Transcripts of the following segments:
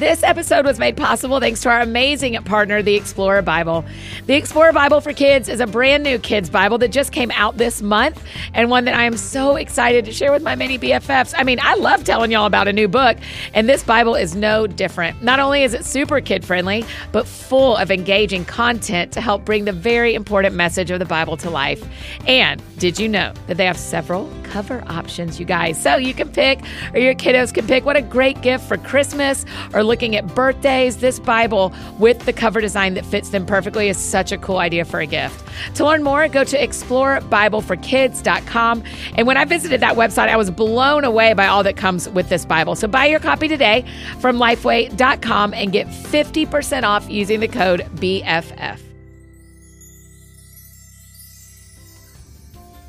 This episode was made possible thanks to our amazing partner, the Explorer Bible. The Explorer Bible for Kids is a brand new kids Bible that just came out this month and one that I am so excited to share with my mini BFFs. I mean, I love telling y'all about a new book, and this Bible is no different. Not only is it super kid friendly, but full of engaging content to help bring the very important message of the Bible to life. And did you know that they have several cover options, you guys? So you can pick, or your kiddos can pick. What a great gift for Christmas or looking at birthdays. This Bible with the cover design that fits them perfectly is such a cool idea for a gift. To learn more, go to explorebibleforkids.com. And when I visited that website, I was blown away by all that comes with this Bible. So buy your copy today from lifeway.com and get 50% off using the code BFF.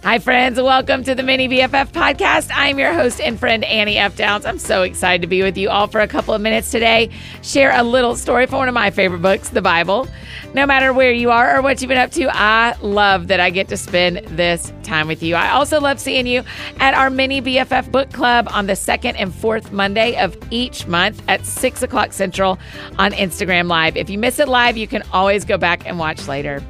Hi, friends. Welcome to the Mini BFF podcast. I'm your host and friend, Annie F. Downs. I'm so excited to be with you all for a couple of minutes today. Share a little story for one of my favorite books, the Bible. No matter where you are or what you've been up to, I love that I get to spend this time with you. I also love seeing you at our Mini BFF book club on the second and fourth Monday of each month at 6 o'clock Central on Instagram Live. If you miss it live, you can always go back and watch later.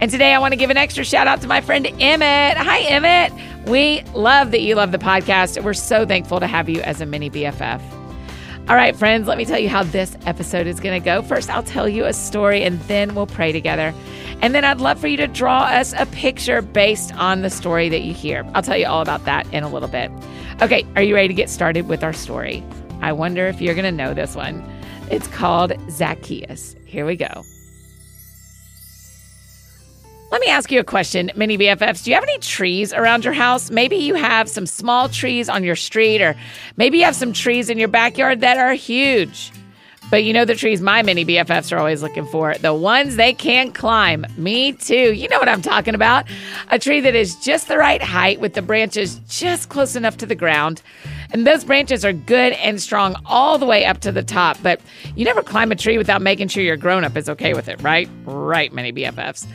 And today I want to give an extra shout out to my friend Emmett. Hi, Emmett. We love that you love the podcast. We're so thankful to have you as a mini BFF. All right, friends, let me tell you how this episode is going to go. First, I'll tell you a story and then we'll pray together. And then I'd love for you to draw us a picture based on the story that you hear. I'll tell you all about that in a little bit. Okay, are you ready to get started with our story? I wonder if you're going to know this one. It's called Zacchaeus. Here we go. Let me ask you a question, mini BFFs. Do you have any trees around your house? Maybe you have some small trees on your street, or maybe you have some trees in your backyard that are huge. But you know the trees my mini BFFs are always looking for? The ones they can't climb. Me too. You know what I'm talking about. A tree that is just the right height with the branches just close enough to the ground. And those branches are good and strong all the way up to the top. But you never climb a tree without making sure your grown up is okay with it, right? Right, mini BFFs.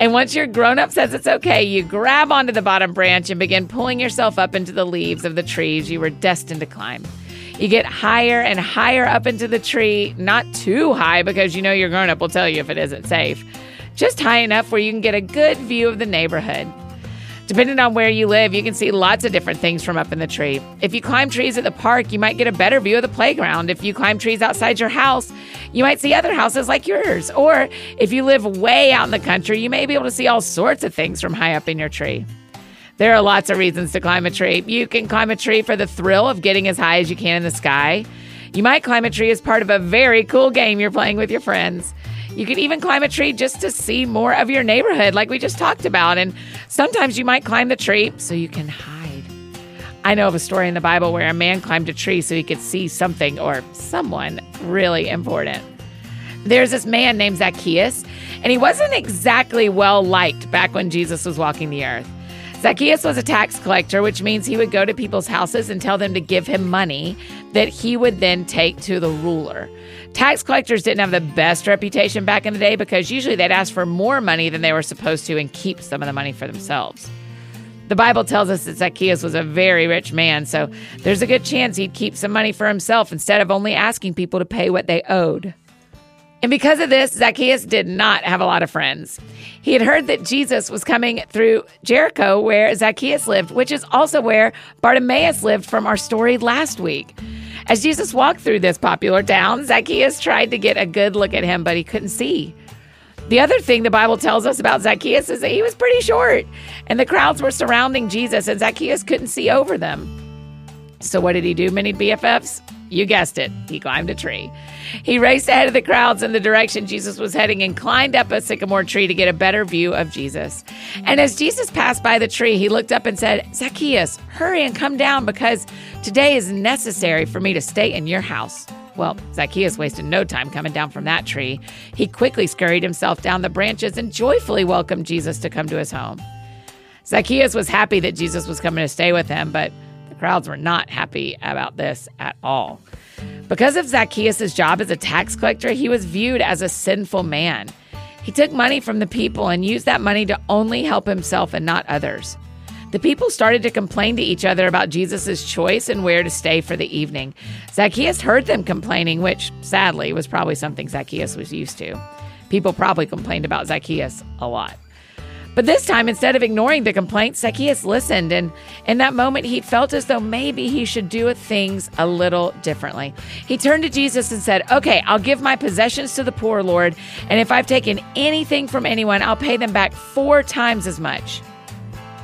And once your grown up says it's okay, you grab onto the bottom branch and begin pulling yourself up into the leaves of the trees you were destined to climb. You get higher and higher up into the tree, not too high because you know your grown up will tell you if it isn't safe, just high enough where you can get a good view of the neighborhood. Depending on where you live, you can see lots of different things from up in the tree. If you climb trees at the park, you might get a better view of the playground. If you climb trees outside your house, you might see other houses like yours. Or if you live way out in the country, you may be able to see all sorts of things from high up in your tree. There are lots of reasons to climb a tree. You can climb a tree for the thrill of getting as high as you can in the sky. You might climb a tree as part of a very cool game you're playing with your friends. You can even climb a tree just to see more of your neighborhood, like we just talked about. And sometimes you might climb the tree so you can hide. I know of a story in the Bible where a man climbed a tree so he could see something or someone really important. There's this man named Zacchaeus, and he wasn't exactly well liked back when Jesus was walking the earth. Zacchaeus was a tax collector, which means he would go to people's houses and tell them to give him money that he would then take to the ruler. Tax collectors didn't have the best reputation back in the day because usually they'd ask for more money than they were supposed to and keep some of the money for themselves. The Bible tells us that Zacchaeus was a very rich man, so there's a good chance he'd keep some money for himself instead of only asking people to pay what they owed. And because of this, Zacchaeus did not have a lot of friends. He had heard that Jesus was coming through Jericho, where Zacchaeus lived, which is also where Bartimaeus lived from our story last week. As Jesus walked through this popular town, Zacchaeus tried to get a good look at him, but he couldn't see. The other thing the Bible tells us about Zacchaeus is that he was pretty short, and the crowds were surrounding Jesus, and Zacchaeus couldn't see over them. So, what did he do, mini BFFs? You guessed it, he climbed a tree. He raced ahead of the crowds in the direction Jesus was heading and climbed up a sycamore tree to get a better view of Jesus. And as Jesus passed by the tree, he looked up and said, Zacchaeus, hurry and come down because today is necessary for me to stay in your house. Well, Zacchaeus wasted no time coming down from that tree. He quickly scurried himself down the branches and joyfully welcomed Jesus to come to his home. Zacchaeus was happy that Jesus was coming to stay with him, but crowds were not happy about this at all. Because of Zacchaeus' job as a tax collector, he was viewed as a sinful man. He took money from the people and used that money to only help himself and not others. the people started to complain to each other about Jesus' choice and where to stay for the evening. Zacchaeus heard them complaining, which sadly was probably something Zacchaeus was used to. People probably complained about Zacchaeus a lot. But this time, instead of ignoring the complaints, Zacchaeus listened, and in that moment, he felt as though maybe he should do things a little differently. He turned to Jesus and said, Okay, I'll give my possessions to the poor, Lord, and if I've taken anything from anyone, I'll pay them back four times as much.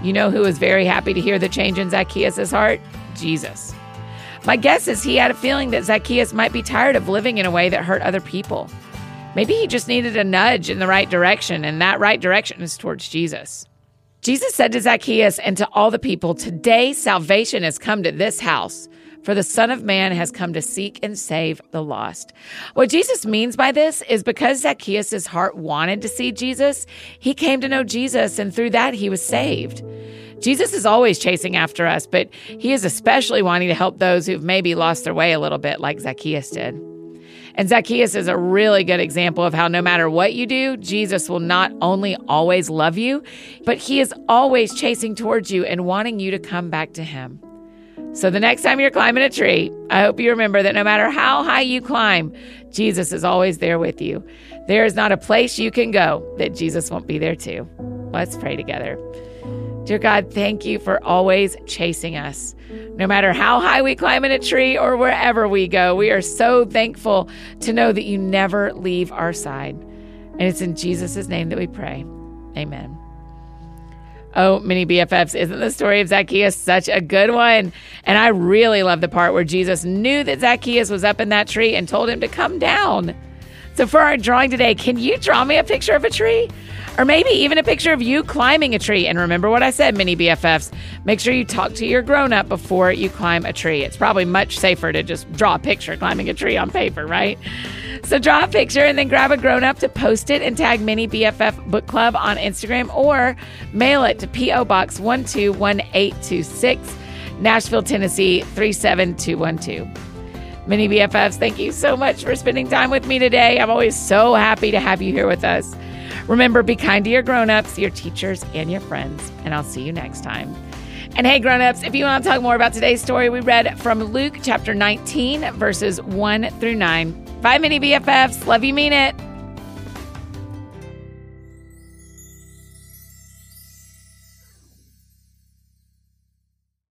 You know who was very happy to hear the change in Zacchaeus' heart? Jesus. My guess is he had a feeling that Zacchaeus might be tired of living in a way that hurt other people. Maybe he just needed a nudge in the right direction, and that right direction is towards Jesus. Jesus said to Zacchaeus and to all the people, Today salvation has come to this house, for the Son of Man has come to seek and save the lost. What Jesus means by this is because Zacchaeus' heart wanted to see Jesus, he came to know Jesus, and through that he was saved. Jesus is always chasing after us, but he is especially wanting to help those who've maybe lost their way a little bit, like Zacchaeus did. And Zacchaeus is a really good example of how no matter what you do, Jesus will not only always love you, but he is always chasing towards you and wanting you to come back to him. So the next time you're climbing a tree, I hope you remember that no matter how high you climb, Jesus is always there with you. There is not a place you can go that Jesus won't be there too. Let's pray together. Dear God, thank you for always chasing us. No matter how high we climb in a tree or wherever we go, we are so thankful to know that you never leave our side. And it's in Jesus' name that we pray. Amen. Oh, mini BFFs, isn't the story of Zacchaeus such a good one? And I really love the part where Jesus knew that Zacchaeus was up in that tree and told him to come down. So, for our drawing today, can you draw me a picture of a tree? Or maybe even a picture of you climbing a tree. And remember what I said, mini BFFs. Make sure you talk to your grown up before you climb a tree. It's probably much safer to just draw a picture climbing a tree on paper, right? So draw a picture and then grab a grown up to post it and tag Mini BFF Book Club on Instagram or mail it to P.O. Box 121826, Nashville, Tennessee 37212. Mini BFFs, thank you so much for spending time with me today. I'm always so happy to have you here with us. Remember, be kind to your grown-ups, your teachers, and your friends, and I'll see you next time. And hey, grown-ups, if you want to talk more about today's story, we read from Luke chapter 19, verses 1 through 9. Bye, mini BFFs. Love you, mean it.